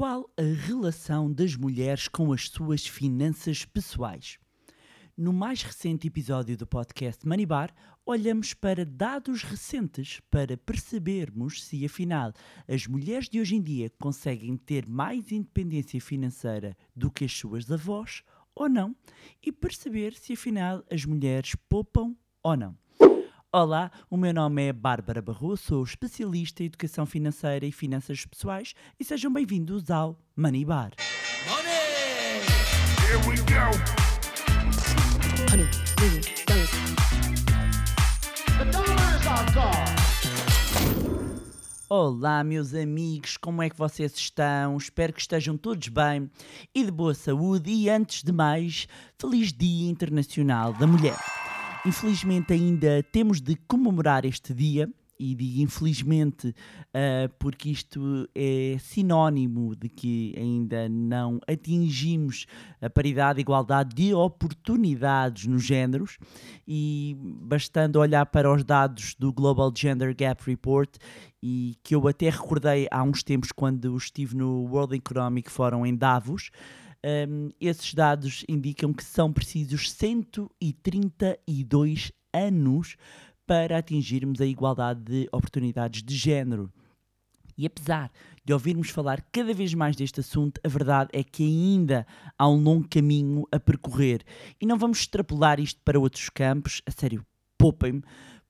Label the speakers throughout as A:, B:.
A: Qual a relação das mulheres com as suas finanças pessoais? No mais recente episódio do podcast Money Bar, olhamos para dados recentes para percebermos se, afinal, as mulheres de hoje em dia conseguem ter mais independência financeira do que as suas avós ou não, e perceber se, afinal, as mulheres poupam ou não. Olá, o meu nome é Bárbara Barroso, sou especialista em educação financeira e finanças pessoais e sejam bem-vindos ao Money Bar.
B: Money! Here we go.
C: Honey, dollars.
B: The dollar is our god.
A: Olá, meus amigos, como é que vocês estão? Espero que estejam todos bem e de boa saúde. E antes de mais, Feliz Dia Internacional da Mulher. Infelizmente, ainda temos de comemorar este dia. E digo infelizmente ah, porque isto é sinónimo de que ainda não atingimos a paridade e igualdade de oportunidades nos géneros e bastando olhar para os dados do Global Gender Gap Report e que eu até recordei há uns tempos quando estive no World Economic Forum em Davos, um, esses dados indicam que são precisos 132 anos para atingirmos a igualdade de oportunidades de género. E apesar de ouvirmos falar cada vez mais deste assunto, a verdade é que ainda há um longo caminho a percorrer. E não vamos extrapolar isto para outros campos, a sério, poupem-me,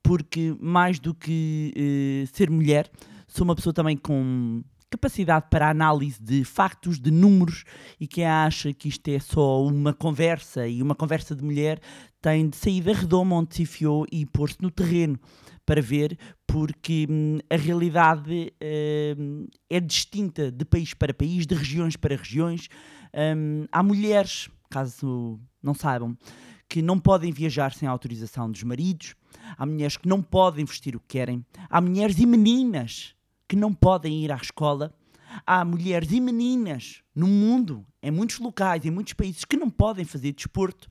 A: porque mais do que eh, ser mulher, sou uma pessoa também com capacidade para análise de factos, de números, e quem acha que isto é só uma conversa e uma conversa de mulher tem de sair da redoma onde se enfiou e pôr-se no terreno para ver, porque hum, a realidade hum, é distinta de país para país, de regiões para regiões. Hum, há mulheres, caso não saibam, que não podem viajar sem autorização dos maridos, há mulheres que não podem vestir o que querem, há mulheres e meninas que não podem ir à escola, há mulheres e meninas no mundo, em muitos locais, em muitos países, que não podem fazer desporto,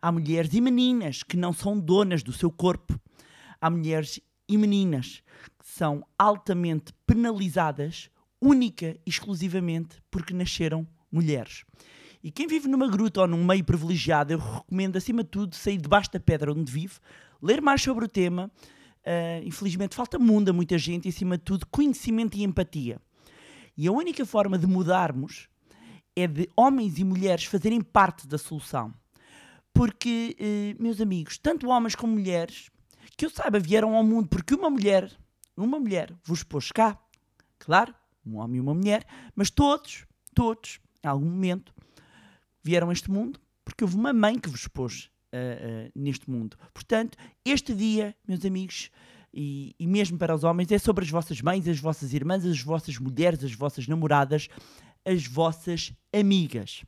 A: há mulheres e meninas que não são donas do seu corpo, há mulheres e meninas que são altamente penalizadas, única e exclusivamente porque nasceram mulheres. E quem vive numa gruta ou num meio privilegiado, eu recomendo, acima de tudo, sair debaixo da pedra onde vive, ler mais sobre o tema. Uh, infelizmente, falta mundo a muita gente e, acima de tudo, conhecimento e empatia. E a única forma de mudarmos é de homens e mulheres fazerem parte da solução. Porque, uh, meus amigos, tanto homens como mulheres, que eu saiba, vieram ao mundo porque uma mulher, uma mulher, vos pôs cá. Claro, um homem e uma mulher, mas todos, todos, em algum momento, vieram a este mundo porque houve uma mãe que vos pôs uh, neste mundo. Portanto, este dia, meus amigos, e, e, mesmo para os homens, é sobre as vossas mães, as vossas irmãs, as vossas mulheres, as vossas namoradas, as vossas amigas.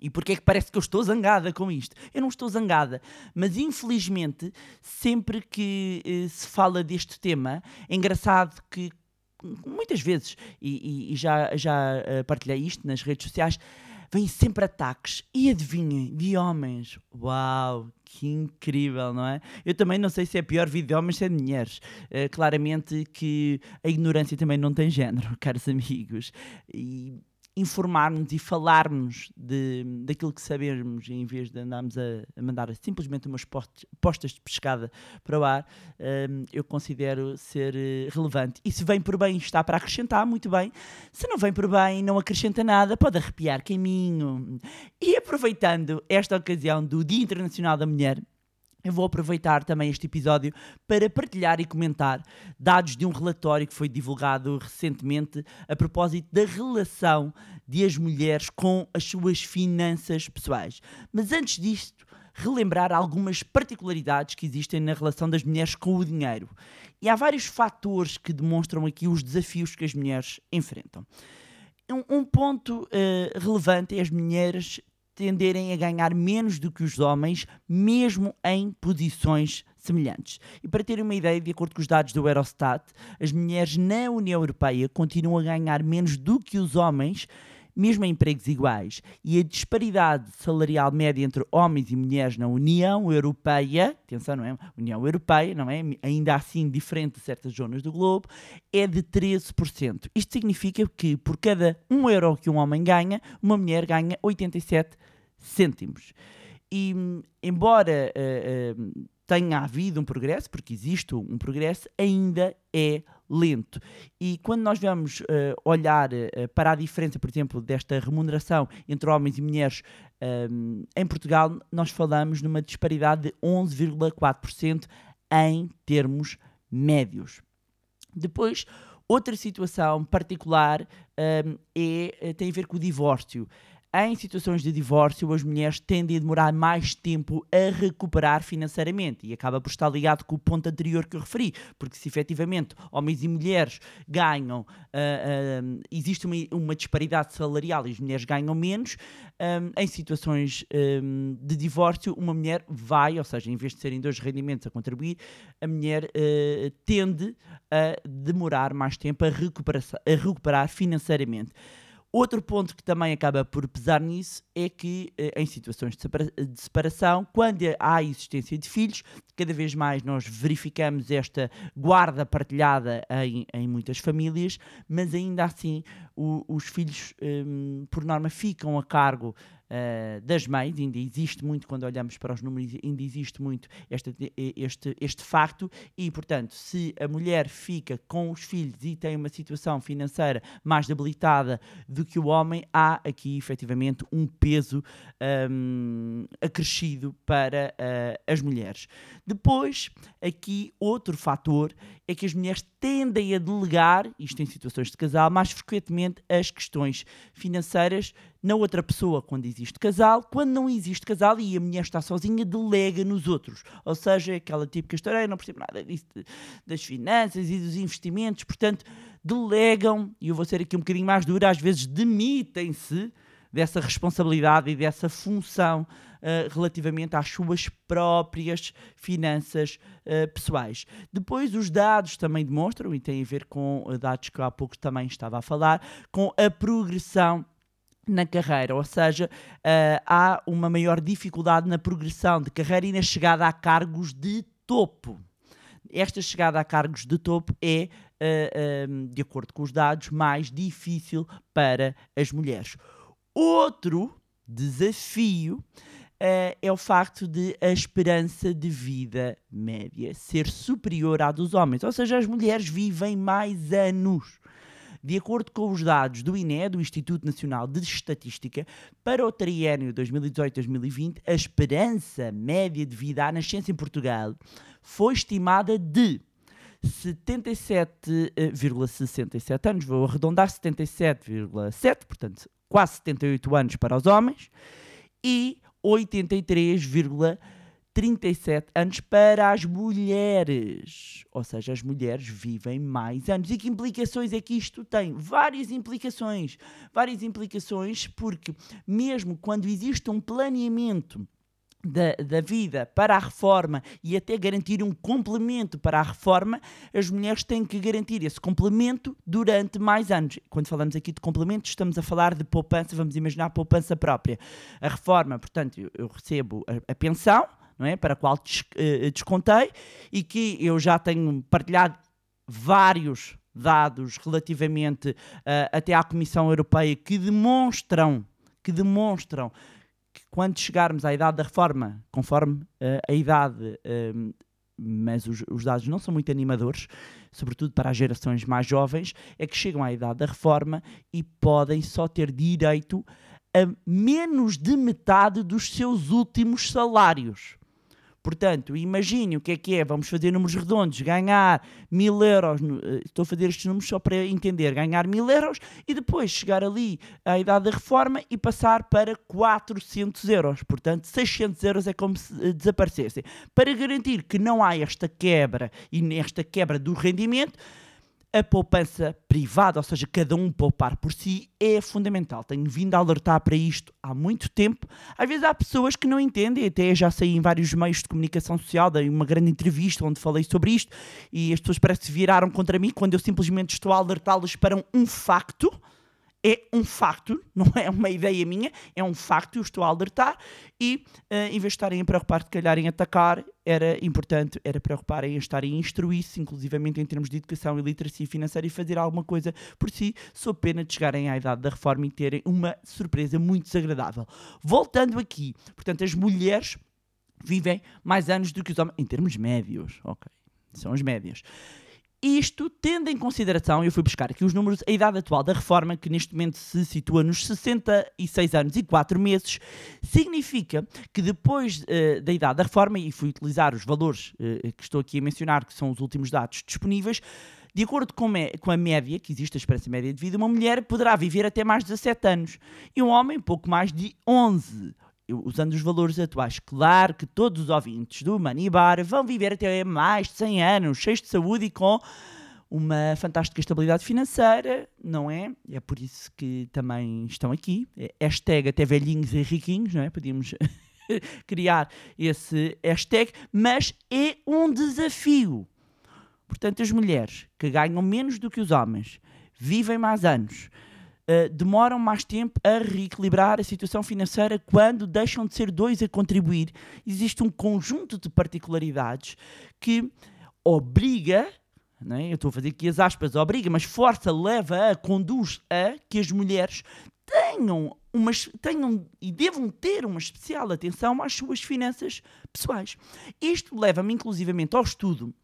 A: E porquê é que parece que eu estou zangada com isto? Eu não estou zangada, mas infelizmente, sempre que uh, se fala deste tema, é engraçado que muitas vezes, e, e, e já, já partilhei isto nas redes sociais, vêm sempre ataques. E adivinhem, de homens. Uau, que incrível, não é? Eu também não sei se é pior vir de homens ou de mulheres. Uh, claramente que a ignorância também não tem género, caros amigos. E informarmos e falarmos de, daquilo que sabemos em vez de andarmos a, a mandar simplesmente umas postas de pescada para o ar, um, eu considero ser eh, relevante. E se vem por bem está para acrescentar, muito bem. Se não vem por bem não acrescenta nada, pode arrepiar caminho. E aproveitando esta ocasião do Dia Internacional da Mulher, eu vou aproveitar também este episódio para partilhar e comentar dados de um relatório que foi divulgado recentemente a propósito da relação de as mulheres com as suas finanças pessoais. Mas antes disto, relembrar algumas particularidades que existem na relação das mulheres com o dinheiro. E há vários fatores que demonstram aqui os desafios que as mulheres enfrentam. Um, ponto uh, relevante é as mulheres tenderem a ganhar menos do que os homens, mesmo em posições semelhantes. E para terem uma ideia, de acordo com os dados do Eurostat, as mulheres na União Europeia continuam a ganhar menos do que os homens, mesmo em empregos iguais. E a disparidade salarial média entre homens e mulheres na União Europeia, atenção, não é? União Europeia, não é? Ainda assim diferente de certas zonas do globo, é de 13%. Isto significa que por cada 1 euro que um homem ganha, uma mulher ganha 87 cêntimos. E hum, embora eh, eh, tenha havido um progresso, porque existe um progresso, ainda é lento. E quando nós vamos eh, olhar eh, para a diferença, por exemplo, desta remuneração entre homens e mulheres hum, em Portugal, nós falamos numa disparidade de 11,4% em termos médios. Depois, outra situação particular hum, é, tem a ver com o divórcio. Em situações de divórcio, as mulheres tendem a demorar mais tempo a recuperar financeiramente e acaba por estar ligado com o ponto anterior que eu referi, porque se efetivamente homens e mulheres ganham, ah, ah, existe uma, uma disparidade salarial e as mulheres ganham menos, ah, em situações ah, de divórcio, uma mulher vai, ou seja, em vez de serem dois rendimentos a contribuir, a mulher ah, tende a demorar mais tempo a a recuperar financeiramente. Outro ponto que também acaba por pesar nisso é que, eh, em situações de separa- de separação, quando há a existência de filhos, cada vez mais nós verificamos esta guarda partilhada em, em muitas famílias, mas ainda assim o- os filhos, hum, por norma, ficam a cargo eh, das mães, ainda existe muito, quando olhamos para os números, ainda existe muito este, este, este facto, e portanto, se a mulher fica com os filhos e tem uma situação financeira mais debilitada do que o homem, há aqui efetivamente um peso hum, acrescido para ah, as mulheres. Depois, aqui outro fator é que as mulheres tendem a delegar, isto em situações de casal, mais frequentemente as questões financeiras na outra pessoa quando existe casal, quando não existe casal e a mulher está sozinha, delega nos outros. Ou seja, aquela típica história, "Eu não percebo nada disso, das finanças e dos investimentos, portanto, delegam, e eu vou ser aqui um bocadinho mais dura, às vezes demitem-se dessa responsabilidade e dessa função ah, relativamente às suas próprias finanças ah, pessoais. Depois, os dados também demonstram, e tem a ver com ah, dados que eu há pouco também estava a falar, com a progressão na carreira, ou seja, ah, há uma maior dificuldade na progressão de carreira e na chegada a cargos de topo. Esta chegada a cargos de topo é, ah, de acordo com os dados, mais difícil para as mulheres. Outro desafio eh, é o facto de a esperança de vida média ser superior à dos homens, ou seja, as mulheres vivem mais anos. De acordo com os dados do INE, do Instituto Nacional de Estatística, para o triênio 2018-2020, a esperança média de vida à nascença em Portugal foi estimada de 77,67 anos, vou arredondar 77,7, portanto, quase 78 anos para os homens, e 83,37 anos para as mulheres. Ou seja, as mulheres vivem mais anos. E que implicações é que isto tem? Várias implicações. Várias implicações, porque mesmo quando existe um planeamento da, da vida para a reforma e até garantir um complemento para a reforma, as mulheres têm que garantir esse complemento durante mais anos. Quando falamos aqui de complemento, estamos a falar de poupança, vamos imaginar poupança própria. A reforma, portanto, eu, eu recebo a, a pensão, não é? Para a qual des- eh, descontei e que eu já tenho partilhado vários dados relativamente ah, até à Comissão Europeia que demonstram que demonstram que quando chegarmos à idade da reforma, conforme eh, a idade, eh, mas os, os dados não são muito animadores, sobretudo para as gerações mais jovens, é que chegam à idade da reforma e podem só ter direito a menos de metade dos seus últimos salários. Portanto, imagine o que é que é, vamos fazer números redondos, ganhar mil euros, eh, estou a fazer estes números só para entender, ganhar mil euros e depois chegar ali à idade da reforma e passar para 400 euros. Portanto, 600 euros é como se eh, desaparecessem. Para garantir que não há esta quebra e nesta quebra do rendimento, a poupança privada, ou seja, cada um poupar por si, é fundamental. Tenho vindo a alertar para isto há muito tempo. Às vezes há pessoas que não entendem, até já saí em vários meios de comunicação social, dei uma grande entrevista onde falei sobre isto e as pessoas parece que viraram contra mim quando eu simplesmente estou a alertá-las para um facto. É um facto, não é uma ideia minha, é um facto, eu estou a alertar e eh, em vez de estarem a preocupar de calhar em atacar, era importante, era preocuparem em estarem a instruir-se, inclusivamente em termos de educação e literacia financeira e fazer alguma coisa por si, sou pena de chegarem à idade da reforma e terem uma surpresa muito desagradável. Voltando aqui, portanto, as mulheres vivem mais anos do que os homens, em termos médios, ok, são as médias. Isto tendo em consideração, eu fui buscar aqui os números, a idade atual da reforma, que neste momento se situa nos 66 anos e 4 meses, significa que depois eh, da idade da reforma, e fui utilizar os valores eh, que estou aqui a mencionar, que são os últimos dados disponíveis, de acordo com, com a média, que existe a esperança média de vida, uma mulher poderá viver até mais de 17 anos e um homem pouco mais de 11. Usando os valores atuais, claro que todos os ouvintes do Money Bar vão viver até mais de 100 anos, cheios de saúde e com uma fantástica estabilidade financeira, não é? É por isso que também estão aqui. É Hashtag até velhinhos e riquinhos, não é? Podíamos criar esse hashtag, mas é um desafio. Portanto, as mulheres que ganham menos do que os homens, vivem mais anos, uh, demoram mais tempo a reequilibrar a situação financeira quando deixam de ser dois a contribuir. Existe um conjunto de particularidades que obriga, é? eu estou a fazer aqui as aspas, obriga, mas força, leva a, conduz a que as mulheres tenham, umas, tenham e devam ter uma especial atenção às suas finanças pessoais. Isto leva-me inclusivamente ao estudo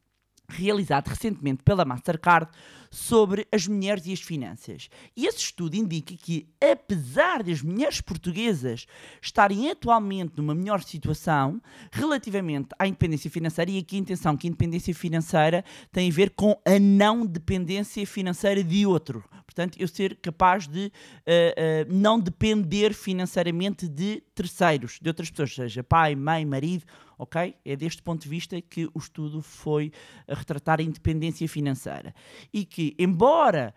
A: realizado recentemente pela Mastercard sobre as mulheres e as finanças. E esse estudo indica que, apesar das mulheres portuguesas estarem atualmente numa melhor situação relativamente à independência financeira, e aqui a intenção que a independência financeira tem a ver com a não dependência financeira de outro. Portanto, eu ser capaz de uh, uh, não depender financeiramente de terceiros, de outras pessoas, seja pai, mãe, marido, ok? É deste ponto de vista que o estudo foi a retratar a independência financeira. E que, embora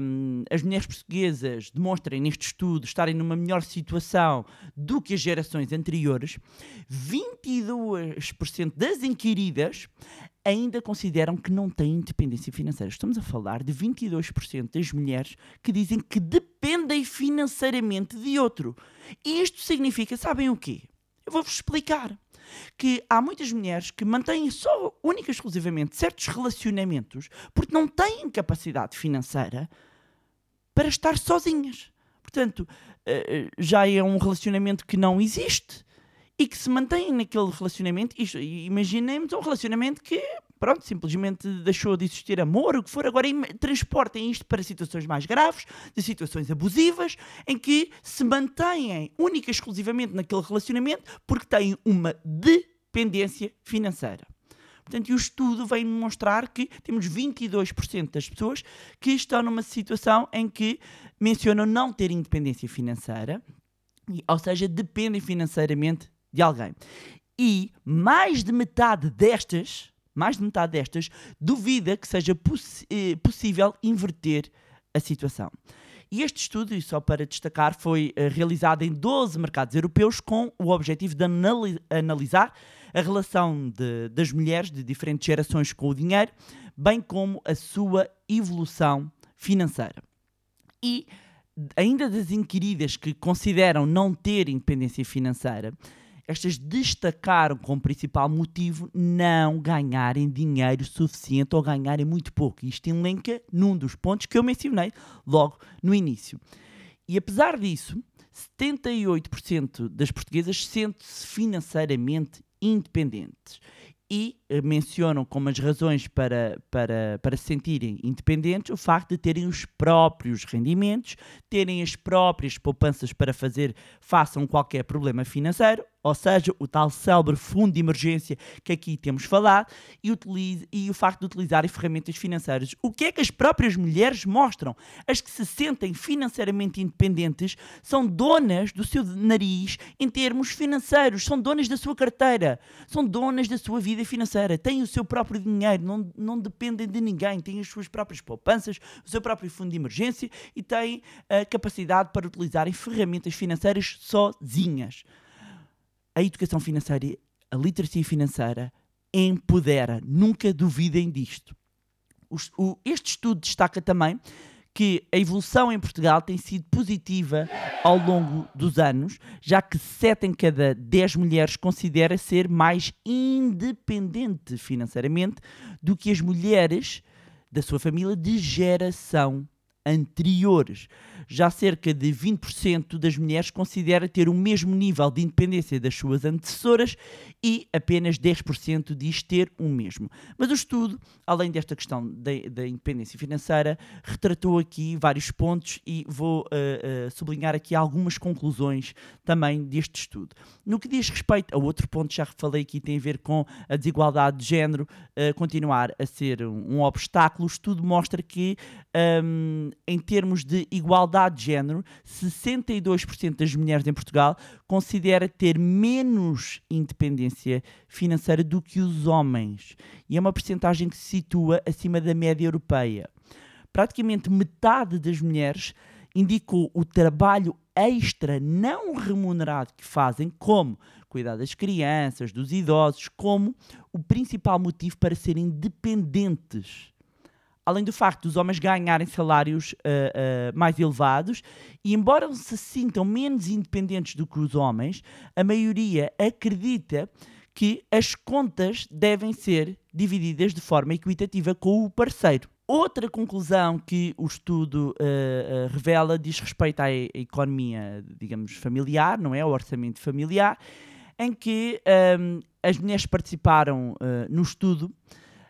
A: um, as mulheres portuguesas demonstrem neste estudo estarem numa melhor situação do que as gerações anteriores, 22% das inquiridas ainda consideram que não têm independência financeira. Estamos a falar de 22% das mulheres que dizem que dependem financeiramente de outro. E isto significa, sabem o quê? Eu vou-vos explicar que há muitas mulheres que mantêm só, única e exclusivamente, certos relacionamentos porque não têm capacidade financeira para estar sozinhas. Portanto, eh, já é um relacionamento que não existe e que se mantém naquele relacionamento. Imaginemos um relacionamento que, pronto, simplesmente deixou de existir amor, o que for. Agora transportem isto para situações mais graves, de situações abusivas, em que se mantêm única e exclusivamente naquele relacionamento porque têm uma dependência financeira. Portanto, o estudo vem mostrar que temos 22% das pessoas que estão numa situação em que mencionam não ter independência financeira, ou seja, dependem financeiramente de alguém. E mais de metade destas, mais de metade destas, duvida que seja eh, possível inverter a situação. E este estudo, e só para destacar, foi uh, realizado em 12 mercados europeus com o objetivo de anali analisar a relação de, das mulheres de diferentes gerações com o dinheiro, bem como a sua evolução financeira. E ainda das inquiridas que consideram não ter independência financeira, estas destacaram como principal motivo não ganharem dinheiro suficiente ou ganharem muito pouco. Isto elenca num dos pontos que eu mencionei logo no início. E apesar disso, 78% das portuguesas sentem-se financeiramente independentes e mencionam como as razões para, para, para se sentirem independentes o facto de terem os próprios rendimentos, terem as próprias poupanças para fazer a qualquer problema financeiro, ou seja, o tal célebre fundo de emergência que aqui temos falado, e, utilize, e o facto de utilizarem ferramentas financeiras. O que é que as próprias mulheres mostram? As que se sentem financeiramente independentes são donas do seu nariz em termos financeiros, são donas da sua carteira, são donas da sua vida financeira, têm o seu próprio dinheiro, não, não dependem de ninguém, têm as suas próprias poupanças, o seu próprio fundo de emergência e têm a capacidade para utilizarem ferramentas financeiras sozinhas a educação financeira, a literacia financeira empodera. Nunca duvidem disto. Este estudo destaca também que a evolução em Portugal tem sido positiva ao longo dos anos, já que 7 em cada 10 mulheres considera ser mais independente financeiramente do que as mulheres da sua família de geração anteriores. Já cerca de 20% das mulheres considera ter o mesmo nível de independência das suas antecessoras e apenas 10% diz ter o mesmo. Mas o estudo, além desta questão da, da independência financeira, retratou aqui vários pontos e vou uh, uh, sublinhar aqui algumas conclusões também deste estudo. No que diz respeito a outro ponto, já falei aqui, tem a ver com a desigualdade de género uh, continuar a ser um, um obstáculo. O estudo mostra que, um, em termos de igualdade de género, 62% das mulheres em Portugal considera ter menos independência financeira do que os homens. E é uma percentagem que se situa acima da média europeia. Praticamente metade das mulheres indicou o trabalho extra não remunerado que fazem, como cuidar das crianças, dos idosos, como o principal motivo para serem dependentes além do facto dos homens ganharem salários uh, uh, mais elevados, e embora se sintam menos independentes do que os homens, a maioria acredita que as contas devem ser divididas de forma equitativa com o parceiro. Outra conclusão que o estudo uh, revela diz respeito à economia, digamos, familiar, não é? O orçamento familiar, em que um, as mulheres participaram no estudo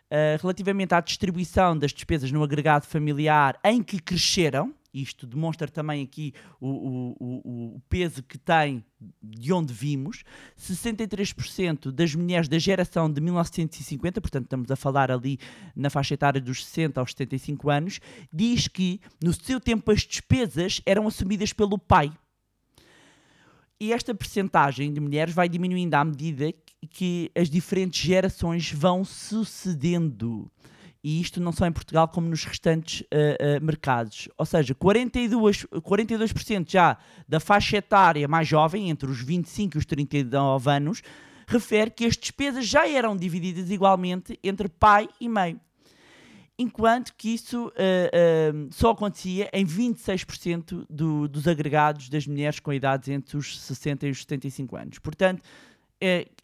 A: Uh, relativamente à distribuição das despesas no agregado familiar em que cresceram, isto demonstra também aqui o, o, o, peso que tem de onde vimos. 63% das mulheres da geração de 1950, portanto estamos a falar ali na faixa etária dos 60 aos 75 anos, diz que no seu tempo as despesas eram assumidas pelo pai. E esta percentagem de mulheres vai diminuindo à medida que as diferentes gerações vão sucedendo. E isto não só em Portugal, como nos restantes uh, uh, mercados. Ou seja, 42%, 42 já da faixa etária mais jovem, entre os 25 e os 39 anos, refere que as despesas já eram divididas igualmente entre pai e mãe. Enquanto que isso uh, só acontecia em 26% do, dos agregados das mulheres com idades entre os 60 e os 75 anos. Portanto,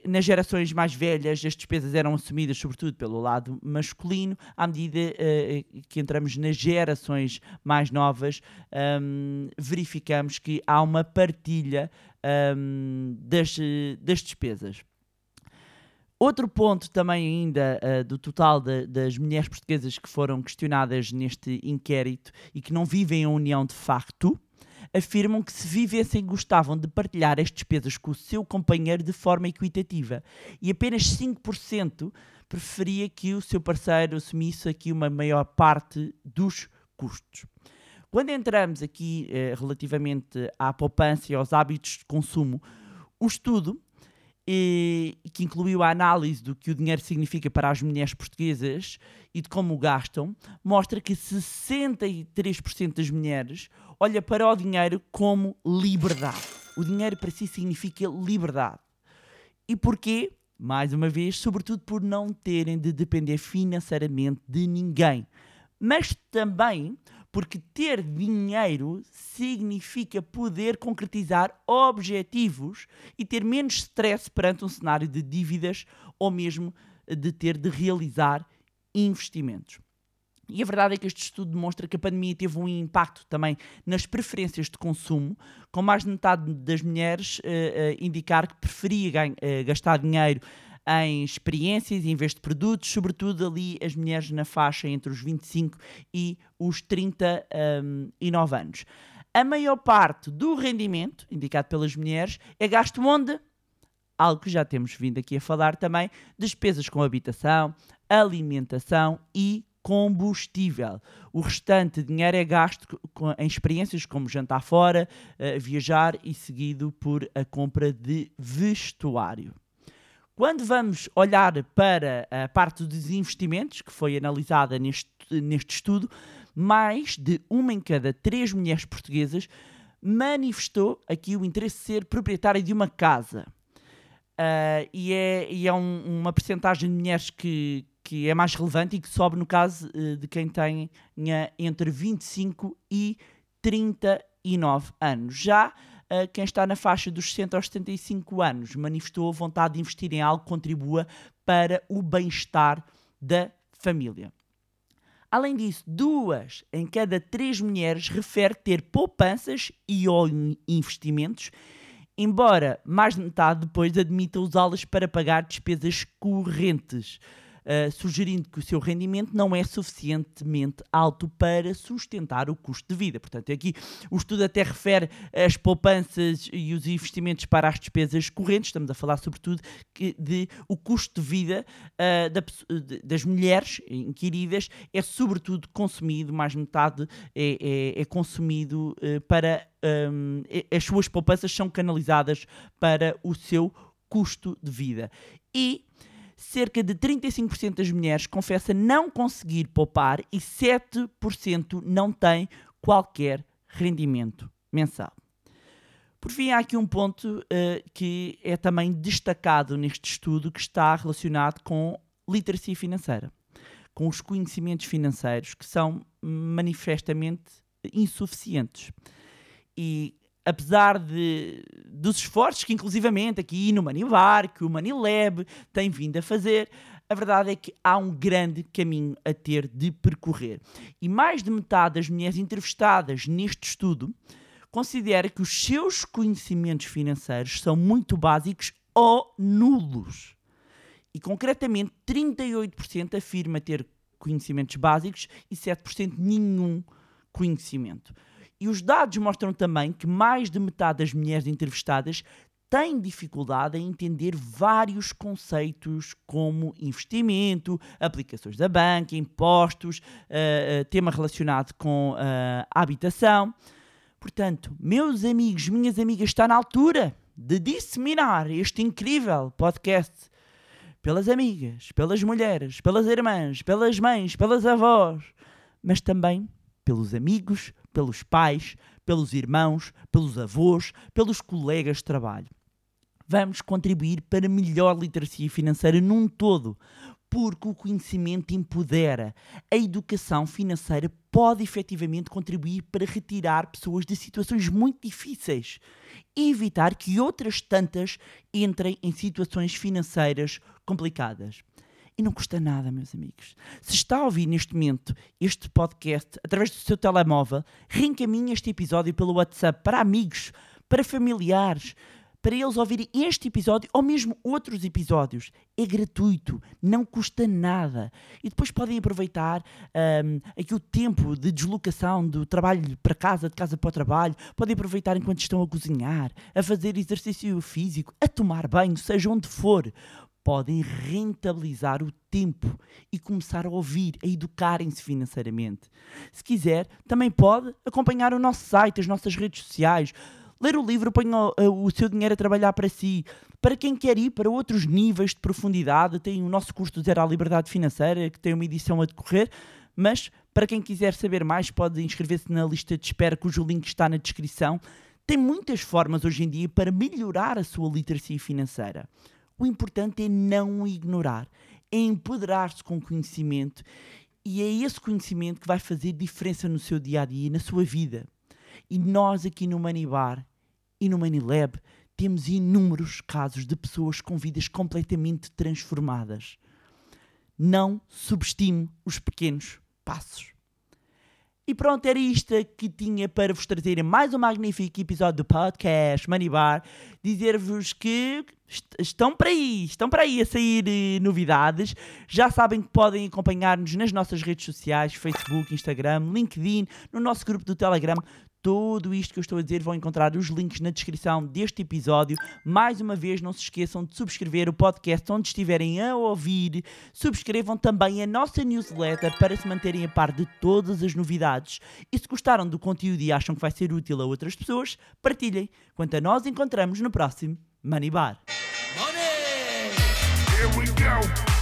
A: nas gerações mais velhas as despesas eram assumidas sobretudo pelo lado masculino, à medida uh, que entramos nas gerações mais novas, um, verificamos que há uma partilha um, das, das despesas. Outro ponto também ainda uh, do total de, das mulheres portuguesas que foram questionadas neste inquérito e que não vivem a união de facto, afirmam que se vivessem gostavam de partilhar as despesas com o seu companheiro de forma equitativa e apenas 5% preferia que o seu parceiro assumisse aqui uma maior parte dos custos. Quando entramos aqui eh, relativamente à poupança e aos hábitos de consumo, o estudo e, que incluiu a análise do que o dinheiro significa para as mulheres portuguesas e de como o gastam, mostra que 63% das mulheres olha para o dinheiro como liberdade. O dinheiro para si significa liberdade. E porquê? Mais uma vez, sobretudo por não terem de depender financeiramente de ninguém. Mas também porque ter dinheiro significa poder concretizar objetivos e ter menos stress perante um cenário de dívidas ou mesmo de ter de realizar investimentos. E a verdade é que este estudo demonstra que a pandemia teve um impacto também nas preferências de consumo, com mais de metade das mulheres uh, uh, indicar que preferia uh, gastar dinheiro em experiências em vez de produtos, sobretudo ali as mulheres na faixa entre os 25 e os 39 um, anos. A maior parte do rendimento indicado pelas mulheres é gasto onde? Algo que já temos vindo aqui a falar também, despesas com habitação, alimentação e combustível. O restante dinheiro é gasto em experiências como jantar fora, uh, viajar e seguido por a compra de vestuário. Quando vamos olhar para a parte dos investimentos, que foi analisada neste, neste estudo, mais de uma em cada três mulheres portuguesas manifestou aqui o interesse de ser proprietária de uma casa. Uh, e é, e é um, uma percentagem de mulheres que, que é mais relevante e que sobe no caso eh, de quem tenha entre 25 e 39 anos. Já quem está na faixa dos 60 aos 75 anos manifestou a vontade de investir em algo que contribua para o bem-estar da família. Além disso, duas em cada três mulheres refere ter poupanças e ou in- investimentos, embora mais de metade depois admita usá-las para pagar despesas correntes, uh, sugerindo que o seu rendimento não é suficientemente alto para sustentar o custo de vida. Portanto, aqui o estudo até refere as poupanças e os investimentos para as despesas correntes, estamos a falar sobretudo que- de o custo de vida uh, da das mulheres inquiridas é sobretudo consumido, mais de metade é, é- é consumido uh, para um, as suas poupanças são canalizadas para o seu custo de vida. E cerca de 35% das mulheres confessa não conseguir poupar e 7% não tem qualquer rendimento mensal. Por fim, há aqui um ponto eh, que é também destacado neste estudo que está relacionado com literacia financeira, com os conhecimentos financeiros que são manifestamente insuficientes. E apesar de, dos esforços que, inclusivamente, aqui no Manivar, que o Manilab tem vindo a fazer, a verdade é que há um grande caminho a ter de percorrer. E mais de metade das mulheres entrevistadas neste estudo considera que os seus conhecimentos financeiros são muito básicos ou nulos. E concretamente, 38% afirma ter conhecimentos básicos e 7% nenhum conhecimento. E os dados mostram também que mais de metade das mulheres entrevistadas têm dificuldade em entender vários conceitos como investimento, aplicações da banca, impostos, uh, tema relacionado com uh, a habitação. Portanto, meus amigos, minhas amigas, está na altura de disseminar este incrível podcast pelas amigas, pelas mulheres, pelas irmãs, pelas mães, pelas avós, mas também pelos amigos, pelos pais, pelos irmãos, pelos avós, pelos colegas de trabalho. Vamos contribuir para melhor literacia financeira num todo, porque o conhecimento empodera. A educação financeira pode efetivamente contribuir para retirar pessoas de situações muito difíceis e evitar que outras tantas entrem em situações financeiras complicadas. E não custa nada, meus amigos. Se está a ouvir neste momento este podcast através do seu telemóvel, reencaminhe este episódio pelo WhatsApp para amigos, para familiares, para eles ouvirem este episódio ou mesmo outros episódios. É gratuito, não custa nada. E depois podem aproveitar um, aqui o tempo de deslocação do trabalho para casa, de casa para o trabalho. Podem aproveitar enquanto estão a cozinhar, a fazer exercício físico, a tomar banho, seja onde for. Podem rentabilizar o tempo e começar a ouvir, a educarem-se financeiramente. Se quiser, também pode acompanhar o nosso site, as nossas redes sociais ler o livro põe o, o, seu dinheiro a trabalhar para si. Para quem quer ir para outros níveis de profundidade, tem o nosso curso Zero à Liberdade Financeira, que tem uma edição a decorrer, mas para quem quiser saber mais, pode inscrever-se na lista de espera, cujo link está na descrição. Tem muitas formas hoje em dia para melhorar a sua literacia financeira. O importante é não ignorar, é empoderar-se com conhecimento e é esse conhecimento que vai fazer diferença no seu dia a dia, na sua vida. E nós aqui no Manibar e no Manilab temos inúmeros casos de pessoas com vidas completamente transformadas. Não subestime os pequenos passos. E pronto, era isto que tinha para vos trazer mais um magnífico episódio do podcast Manibar. Dizer-vos que est estão para aí, estão para aí a sair eh, novidades. Já sabem que podem acompanhar-nos nas nossas redes sociais, Facebook, Instagram, LinkedIn, no nosso grupo do Telegram. Tudo isto que eu estou a dizer vão encontrar os links na descrição deste episódio. Mais uma vez, não se esqueçam de subscrever o podcast onde estiverem a ouvir. Subscrevam também a nossa newsletter para se manterem a par de todas as novidades. E se gostaram do conteúdo e acham que vai ser útil a outras pessoas, partilhem. Quanto a nós, encontramos no próximo Money Bar.
B: Money! Here we go.